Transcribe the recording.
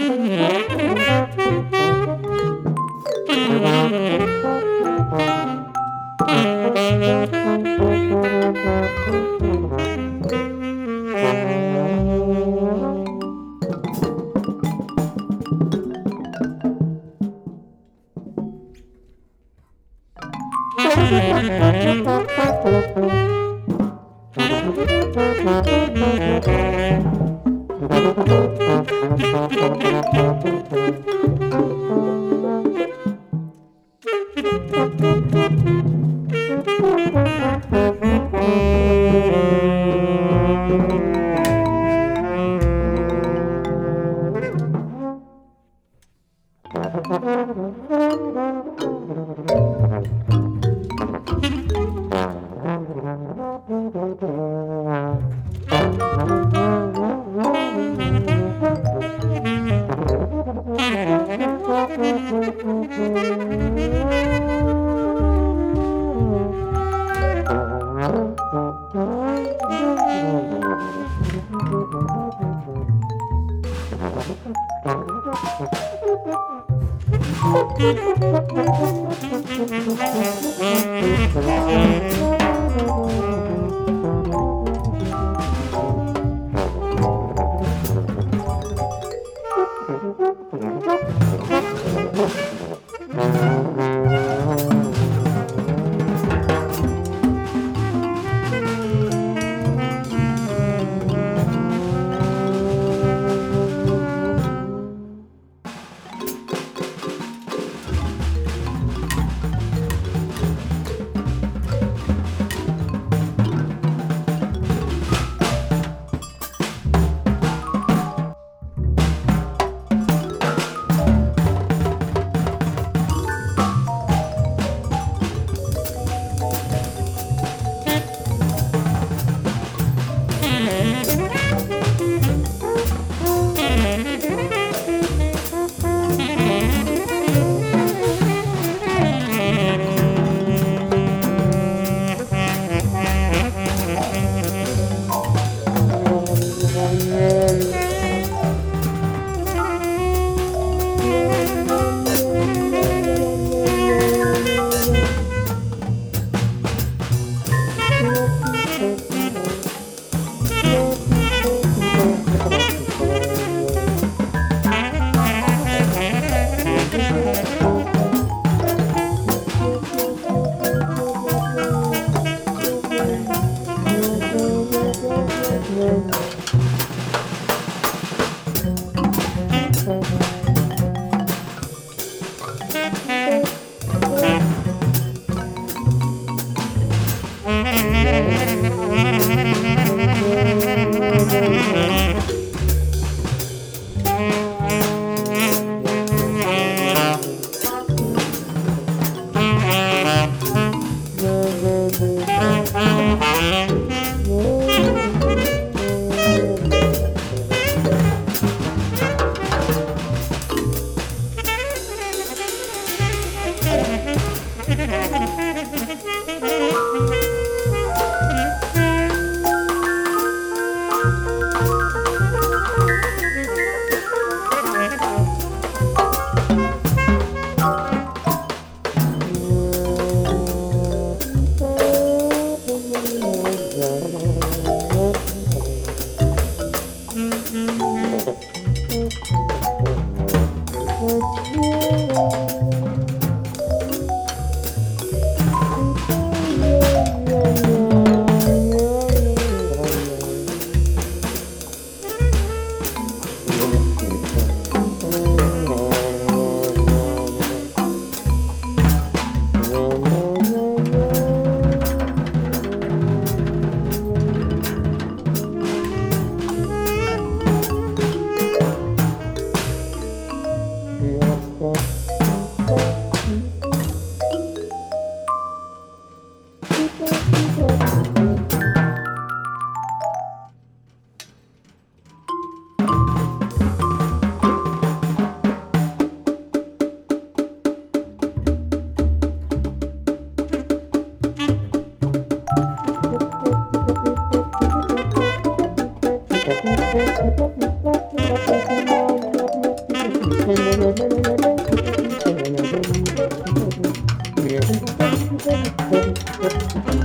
Thank you. Thank you. Thank you. Yeah. Mm-hmm. Thank